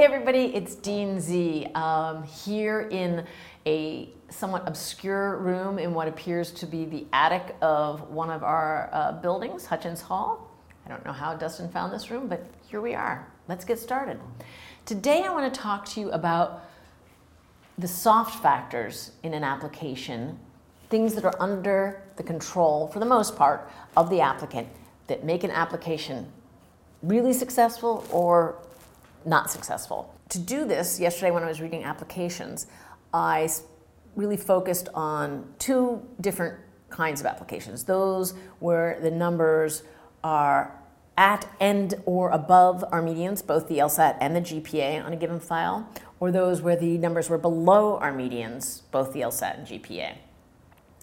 Hey everybody, it's Dean Z um, here in a somewhat obscure room in what appears to be the attic of one of our uh, buildings, Hutchins Hall. I don't know how Dustin found this room, but here we are. Let's get started. Today I want to talk to you about the soft factors in an application, things that are under the control, for the most part, of the applicant that make an application really successful or not successful. To do this, yesterday when I was reading applications, I really focused on two different kinds of applications those where the numbers are at and or above our medians, both the LSAT and the GPA on a given file, or those where the numbers were below our medians, both the LSAT and GPA.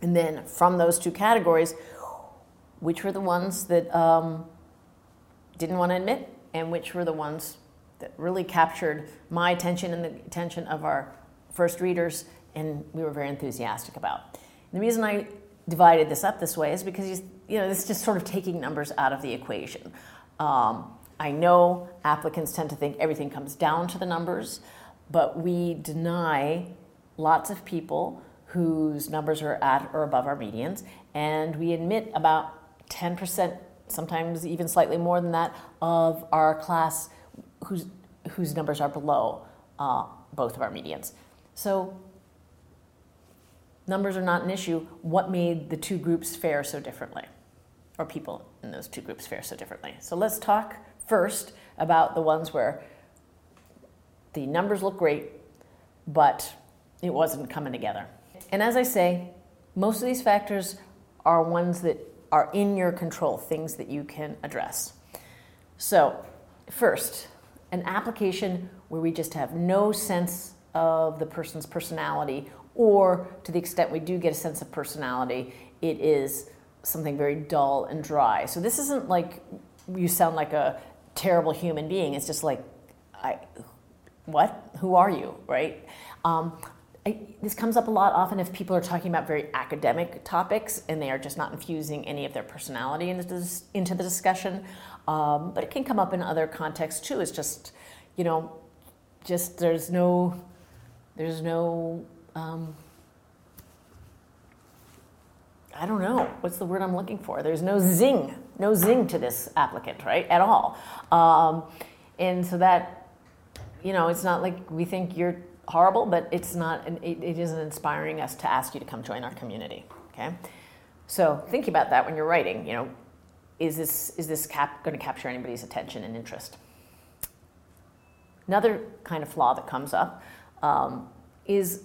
And then from those two categories, which were the ones that um, didn't want to admit, and which were the ones that really captured my attention and the attention of our first readers, and we were very enthusiastic about. And the reason I divided this up this way is because you, you know this is just sort of taking numbers out of the equation. Um, I know applicants tend to think everything comes down to the numbers, but we deny lots of people whose numbers are at or above our medians, and we admit about 10%, sometimes even slightly more than that, of our class whose, whose numbers are below uh, both of our medians. So numbers are not an issue. What made the two groups fare so differently? Or people in those two groups fare so differently? So let's talk first about the ones where the numbers look great, but it wasn't coming together. And as I say, most of these factors are ones that are in your control, things that you can address. So, first, an application where we just have no sense of the person's personality, or to the extent we do get a sense of personality, it is something very dull and dry. So this isn't like you sound like a terrible human being. It's just like, I, what? Who are you? Right? Um, I, this comes up a lot often if people are talking about very academic topics and they are just not infusing any of their personality into, into the discussion. Um, but it can come up in other contexts too. It's just, you know, just there's no, there's no, um, I don't know, what's the word I'm looking for? There's no zing, no zing to this applicant, right, at all. Um, and so that, you know, it's not like we think you're horrible, but it's not, it, it isn't inspiring us to ask you to come join our community, okay? So think about that when you're writing, you know, is this, is this cap, going to capture anybody's attention and interest? Another kind of flaw that comes up um, is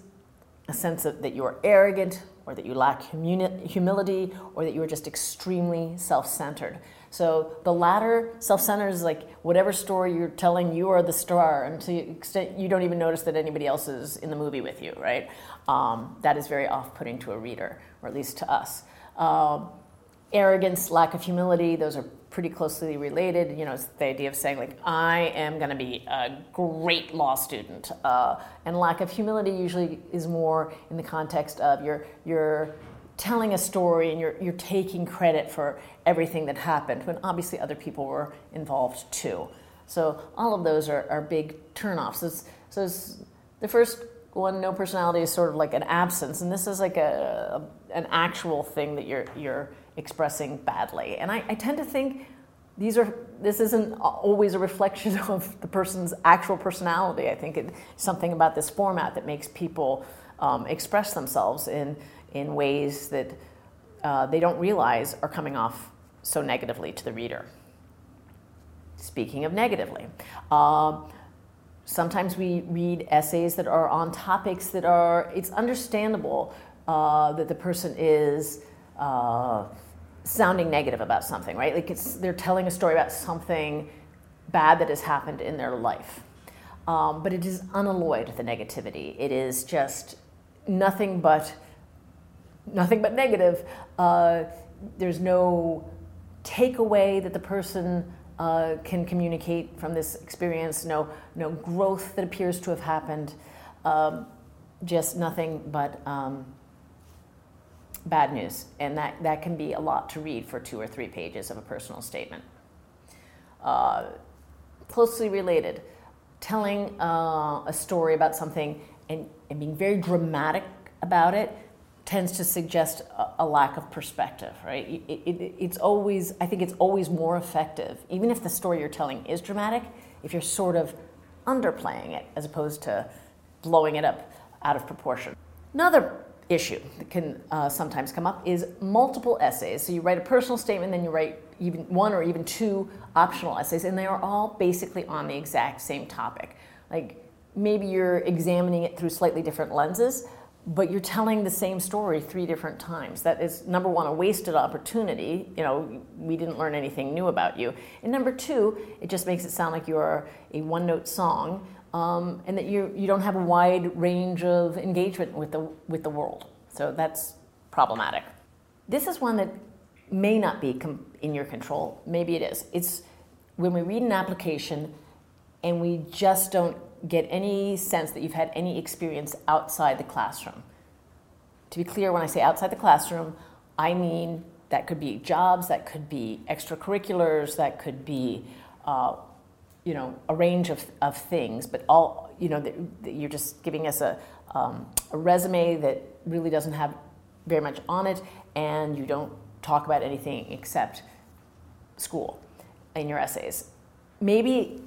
a sense of, that you're arrogant or that you lack humility or that you're just extremely self centered. So the latter, self centered, is like whatever story you're telling, you are the star, and to the extent you don't even notice that anybody else is in the movie with you, right? Um, that is very off putting to a reader, or at least to us. Um, arrogance, lack of humility, those are pretty closely related. You know, it's the idea of saying, like, I am going to be a great law student. Uh, and lack of humility usually is more in the context of you're, you're telling a story and you're, you're taking credit for everything that happened when obviously other people were involved too. So all of those are, are big turnoffs. It's, so it's, the first one, no personality, is sort of like an absence, and this is like a, a an actual thing that you're you're expressing badly. And I, I tend to think these are this isn't always a reflection of the person's actual personality. I think it's something about this format that makes people um, express themselves in in ways that uh, they don't realize are coming off so negatively to the reader. Speaking of negatively, uh, sometimes we read essays that are on topics that are. It's understandable uh, that the person is uh, sounding negative about something, right? Like they're telling a story about something bad that has happened in their life. Um, but it is unalloyed the negativity. It is just nothing but nothing but negative. Uh, there's no takeaway that the person uh, can communicate from this experience. No, no growth that appears to have happened. Um, just nothing but um, bad news, and that, that can be a lot to read for two or three pages of a personal statement. Uh, closely related, telling uh, a story about something and, and being very dramatic about it tends to suggest a, a lack of perspective, right? It, it, it's always, I think it's always more effective, even if the story you're telling is dramatic, if you're sort of underplaying it as opposed to blowing it up out of proportion. Another issue that can uh, sometimes come up is multiple essays. So you write a personal statement, then you write even one or even two optional essays, and they are all basically on the exact same topic. Like maybe you're examining it through slightly different lenses, but you're telling the same story three different times. That is number one, a wasted opportunity. You know, we didn't learn anything new about you. And number two, it just makes it sound like you're a one note song um, and that you, you don't have a wide range of engagement with the, with the world. So that's problematic. This is one that may not be com- in your control. Maybe it is. It's when we read an application and we just don't get any sense that you've had any experience outside the classroom. To be clear, when I say outside the classroom, I mean that could be jobs, that could be extracurriculars, that could be, uh, you know, a range of, of things. But all, you know, that, you're just giving us a, um, a resume that really doesn't have very much on it, and you don't talk about anything except school in your essays. Maybe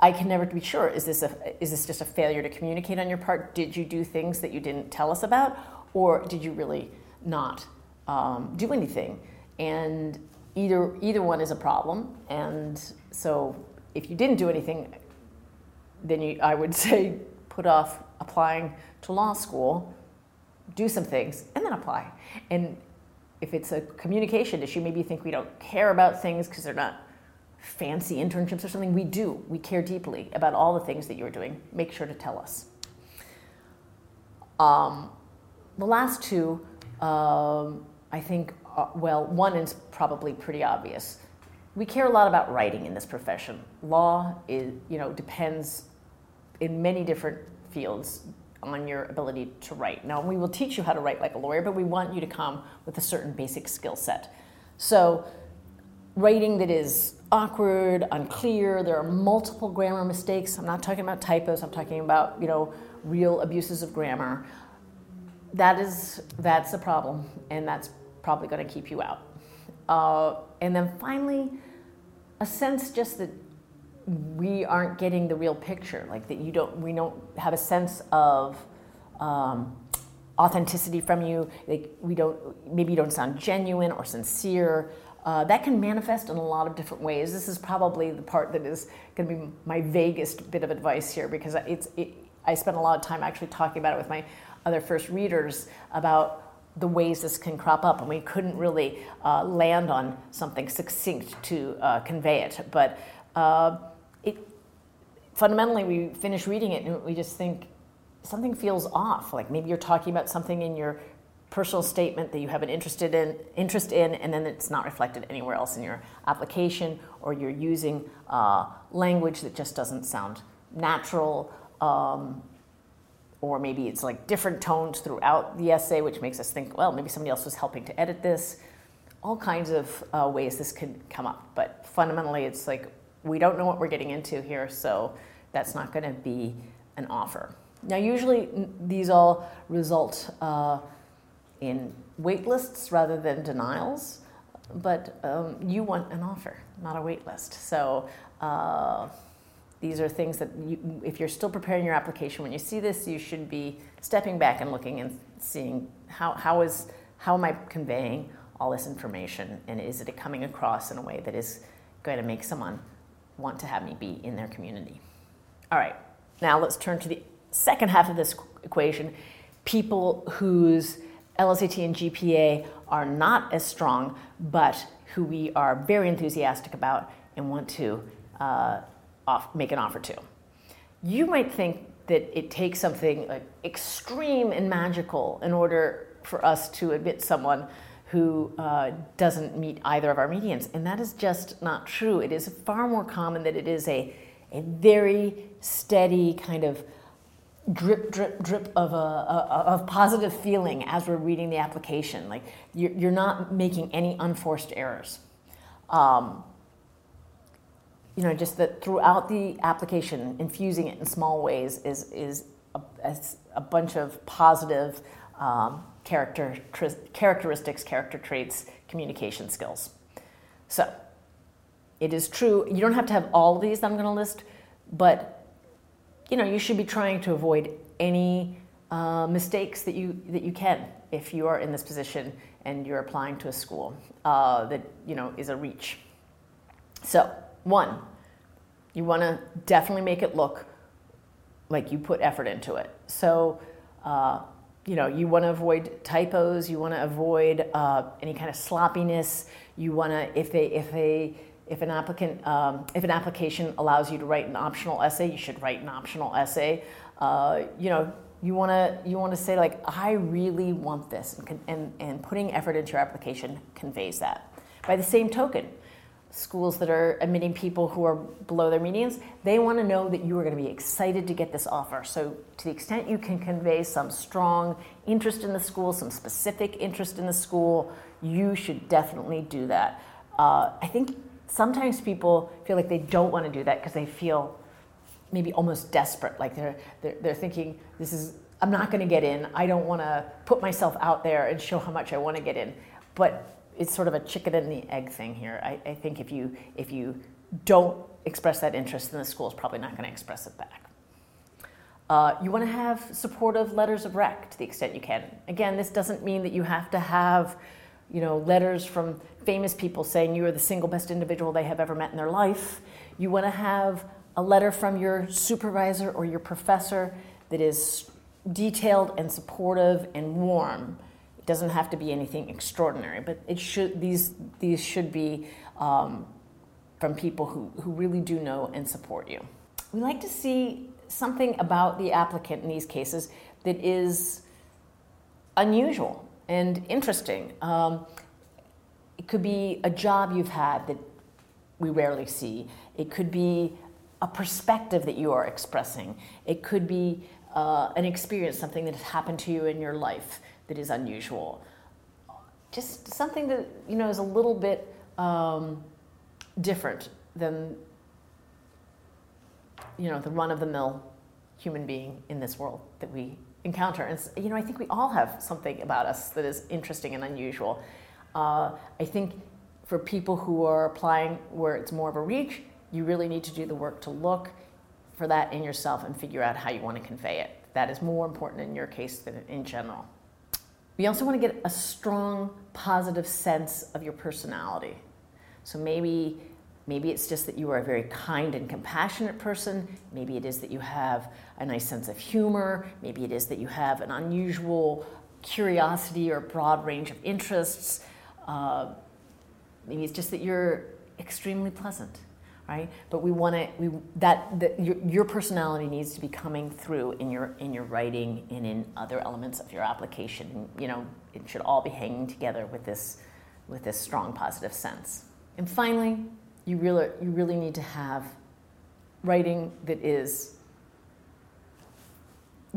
I can never be sure. Is this, a, is this just a failure to communicate on your part? Did you do things that you didn't tell us about? Or did you really not um, do anything? And either, either one is a problem. And so if you didn't do anything, then you, I would say put off applying to law school, do some things, and then apply. And if it's a communication issue, maybe you think we don't care about things because they're not fancy internships or something. We do. We care deeply about all the things that you're doing. Make sure to tell us. Um, the last two, um, I think, uh, well, one is probably pretty obvious. We care a lot about writing in this profession. Law is, you know, depends in many different fields on your ability to write. Now, we will teach you how to write like a lawyer, but we want you to come with a certain basic skill set. So, writing that is awkward, unclear. There are multiple grammar mistakes. I'm not talking about typos. I'm talking about you know real abuses of grammar. That is that's a problem, and that's probably going to keep you out. Uh, and then finally, a sense just that we aren't getting the real picture, like that you don't we don't have a sense of. Um, authenticity from you like we don't maybe you don't sound genuine or sincere uh, that can manifest in a lot of different ways. This is probably the part that is going to be my vaguest bit of advice here because it's, it, I spent a lot of time actually talking about it with my other first readers about the ways this can crop up, and we couldn't really uh, land on something succinct to uh, convey it. But uh, it, fundamentally, we finish reading it and we just think something feels off. Like maybe you're talking about something in your personal statement that you have an interested in, interest in, and then it's not reflected anywhere else in your application, or you're using uh, language that just doesn't sound natural, um, or maybe it's like different tones throughout the essay, which makes us think, well, maybe somebody else was helping to edit this. All kinds of uh, ways this could come up, but fundamentally, it's like we don't know what we're getting into here, so that's not going to be an offer. Now, usually these all result. Uh, in wait lists rather than denials, but um, you want an offer, not a wait list. So uh, these are things that you, if you're still preparing your application, when you see this, you should be stepping back and looking and seeing how, how, is, how am I conveying all this information and is it coming across in a way that is going to make someone want to have me be in their community. All right, now let's turn to the second half of this equation people whose LSAT and GPA are not as strong, but who we are very enthusiastic about and want to uh, off, make an offer to. You might think that it takes something like extreme and magical in order for us to admit someone who uh, doesn't meet either of our medians. And that is just not true. It is far more common that it is a, a very steady kind of drip, drip, drip of, a, a, of positive feeling as we're reading the application. Like you're, you're not making any unforced errors. Um, you know, just that throughout the application, infusing it in small ways is, is a, a bunch of positive um, character, characteristics, character traits, communication skills. So, it is true, you don't have to have all of these that I'm going to list, but you know, you should be trying to avoid any uh, mistakes that you, that you can if you are in this position and you're applying to a school uh, that you know is a reach. So, one, you want to definitely make it look like you put effort into it. So, uh, you know, you want to avoid typos. You want to avoid uh, any kind of sloppiness. You want to, if a if a if an applicant um, if an application allows you to write an optional essay, you should write an optional essay. Uh, you know, you want to you want to say like, I really want this, and, and and putting effort into your application conveys that. By the same token, schools that are admitting people who are below their medians, they want to know that you are going to be excited to get this offer. So, to the extent you can convey some strong interest in the school, some specific interest in the school, you should definitely do that. Uh, I think sometimes people feel like they don't want to do that because they feel maybe almost desperate, like they're, they're, they're thinking, this is, I'm not going to get in. I don't want to put myself out there and show how much I want to get in. But it's sort of a chicken and the egg thing here. I, I think if you if you don't express that interest, then the school is probably not going to express it back. Uh, you want to have supportive letters of rec to the extent you can. Again, this doesn't mean that you have to have, you know, letters from famous people saying you are the single best individual they have ever met in their life. You want to have a letter from your supervisor or your professor that is detailed and supportive and warm doesn't have to be anything extraordinary, but it should these these should be um, from people who, who really do know and support you. We like to see something about the applicant in these cases that is unusual and interesting. Um, it could be a job you've had that we rarely see. It could be a perspective that you are expressing. It could be uh, an experience, something that has happened to you in your life that is unusual. Just something that you know is a little bit um, different than you know the run-of-the-mill human being in this world that we encounter. And you know, I think we all have something about us that is interesting and unusual. Uh, I think for people who are applying where it's more of a reach, you really need to do the work to look for that in yourself and figure out how you want to convey it. That is more important in your case than in general. We also want to get a strong, positive sense of your personality. So maybe maybe it's just that you are a very kind and compassionate person. Maybe it is that you have a nice sense of humor. Maybe it is that you have an unusual curiosity or broad range of interests. Uh, maybe it's just that you're extremely pleasant right? But we want to we that, that your, your personality needs to be coming through in your in your writing and in other elements of your application. You know, it should all be hanging together with this with this strong positive sense. And finally, you really you really need to have writing that is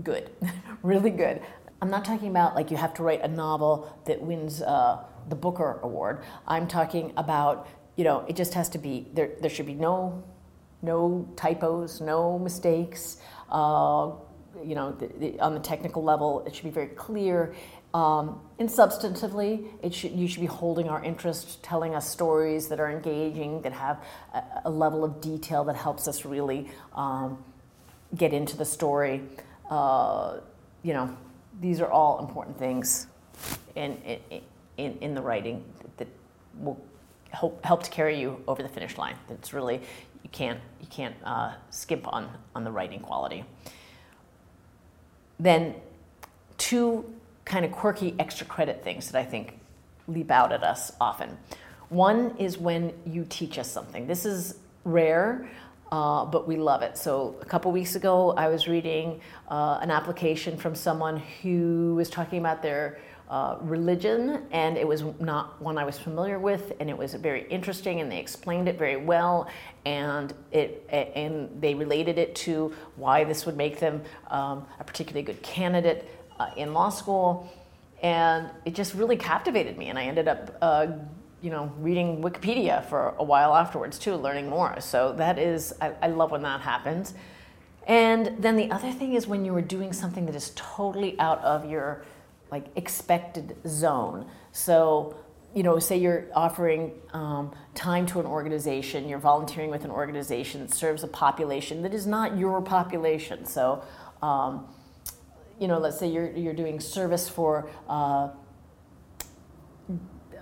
good, really good. I'm not talking about like you have to write a novel that wins uh, the Booker Award. I'm talking about you know, it just has to be there. There should be no, no typos, no mistakes. Uh, you know, the, the, on the technical level, it should be very clear. Um, and substantively, it should, you should be holding our interest, telling us stories that are engaging, that have a, a level of detail that helps us really um, get into the story. Uh, you know, these are all important things in, in, in, in the writing that will help, help to carry you over the finish line. It's really you can't you can't uh, skimp on on the writing quality. Then two kind of quirky extra credit things that I think leap out at us often. One is when you teach us something. This is rare. Uh, but we love it. So, a couple weeks ago, I was reading uh, an application from someone who was talking about their uh, religion, and it was not one I was familiar with, and it was very interesting, and they explained it very well, and it and they related it to why this would make them um, a particularly good candidate uh, in law school, and it just really captivated me, and I ended up. Uh, you know, reading Wikipedia for a while afterwards too, learning more. So that is, I, I love when that happens. And then the other thing is when you are doing something that is totally out of your like expected zone. So, you know, say you're offering um, time to an organization, you're volunteering with an organization that serves a population that is not your population. So, um, you know, let's say you're, you're doing service for uh,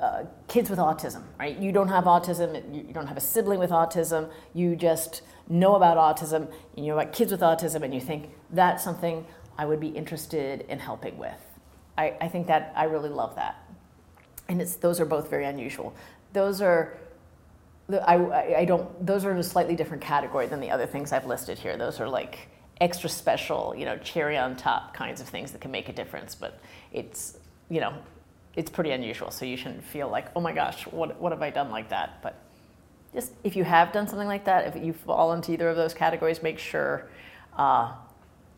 uh, kids with autism, right? You don't have autism, you don't have a sibling with autism, you just know about autism, you know about kids with autism, and you think that's something I would be interested in helping with. I, I think that I really love that. And it's, those are both very unusual. Those are, I, I don't, those are in a slightly different category than the other things I've listed here. Those are like extra special, you know, cherry on top kinds of things that can make a difference. But it's, you know, it's pretty unusual. So you shouldn't feel like, oh my gosh, what, what have I done like that? But just if you have done something like that, if you fall into either of those categories, make sure uh,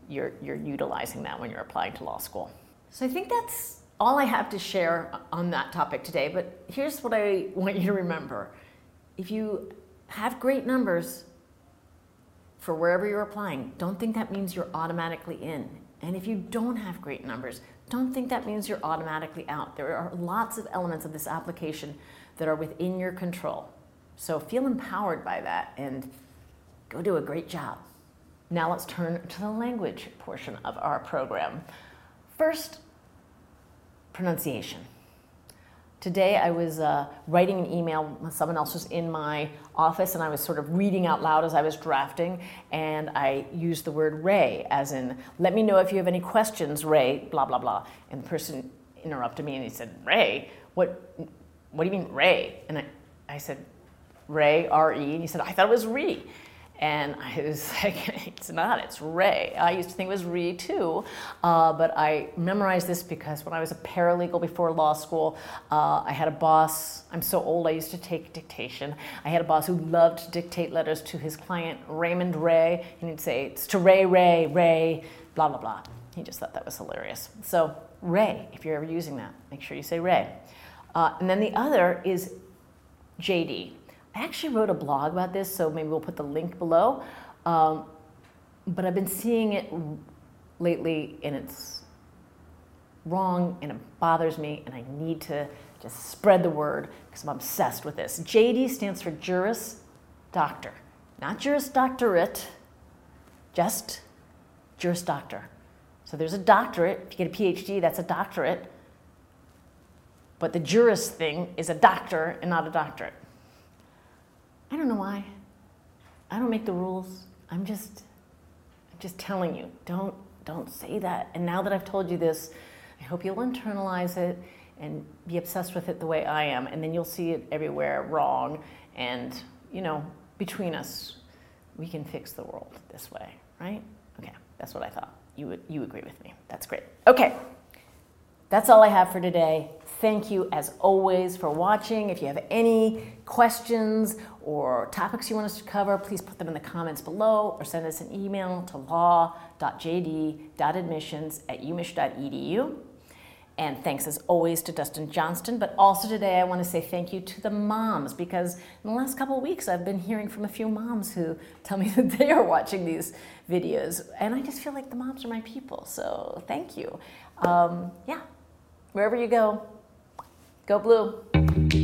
you're, you're utilizing that when you're applying to law school. So I think that's all I have to share on that topic today. But here's what I want you to remember if you have great numbers for wherever you're applying, don't think that means you're automatically in. And if you don't have great numbers, don't think that means you're automatically out. There are lots of elements of this application that are within your control. So feel empowered by that and go do a great job. Now let's turn to the language portion of our program. First, pronunciation. Today I was uh, writing an email, someone else was in my office, and I was sort of reading out loud as I was drafting, and I used the word Ray, as in, let me know if you have any questions, Ray, blah, blah, blah. And the person interrupted me and he said, Ray? What, what do you mean, Ray? And I, I said, Ray, R E, and he said, I thought it was Ree. And I was like, it's not, it's Ray. I used to think it was Ree too, uh, but I memorized this because when I was a paralegal before law school, uh, I had a boss. I'm so old, I used to take dictation. I had a boss who loved to dictate letters to his client, Raymond Ray, and he'd say, it's to Ray, Ray, Ray, blah, blah, blah. He just thought that was hilarious. So, Ray, if you're ever using that, make sure you say Ray. Uh, and then the other is JD. I actually wrote a blog about this, so maybe we'll put the link below. Um, but I've been seeing it lately, and it's wrong, and it bothers me, and I need to just spread the word because I'm obsessed with this. JD stands for Juris Doctor, not Juris Doctorate, just Juris Doctor. So there's a doctorate. If you get a PhD, that's a doctorate. But the juris thing is a doctor and not a doctorate. I don't know why. I don't make the rules. I'm just I'm just telling you. Don't don't say that. And now that I've told you this, I hope you'll internalize it and be obsessed with it the way I am and then you'll see it everywhere wrong and you know, between us we can fix the world this way, right? Okay, that's what I thought. You would you agree with me. That's great. Okay. That's all I have for today. Thank you, as always, for watching. If you have any questions or topics you want us to cover, please put them in the comments below or send us an email to law.jd.admissions at umich.edu. And thanks as always to Dustin Johnston. But also today, I want to say thank you to the moms because in the last couple weeks, I've been hearing from a few moms who tell me that they are watching these videos. And I just feel like the moms are my people. So thank you. Um, yeah, wherever you go, go blue.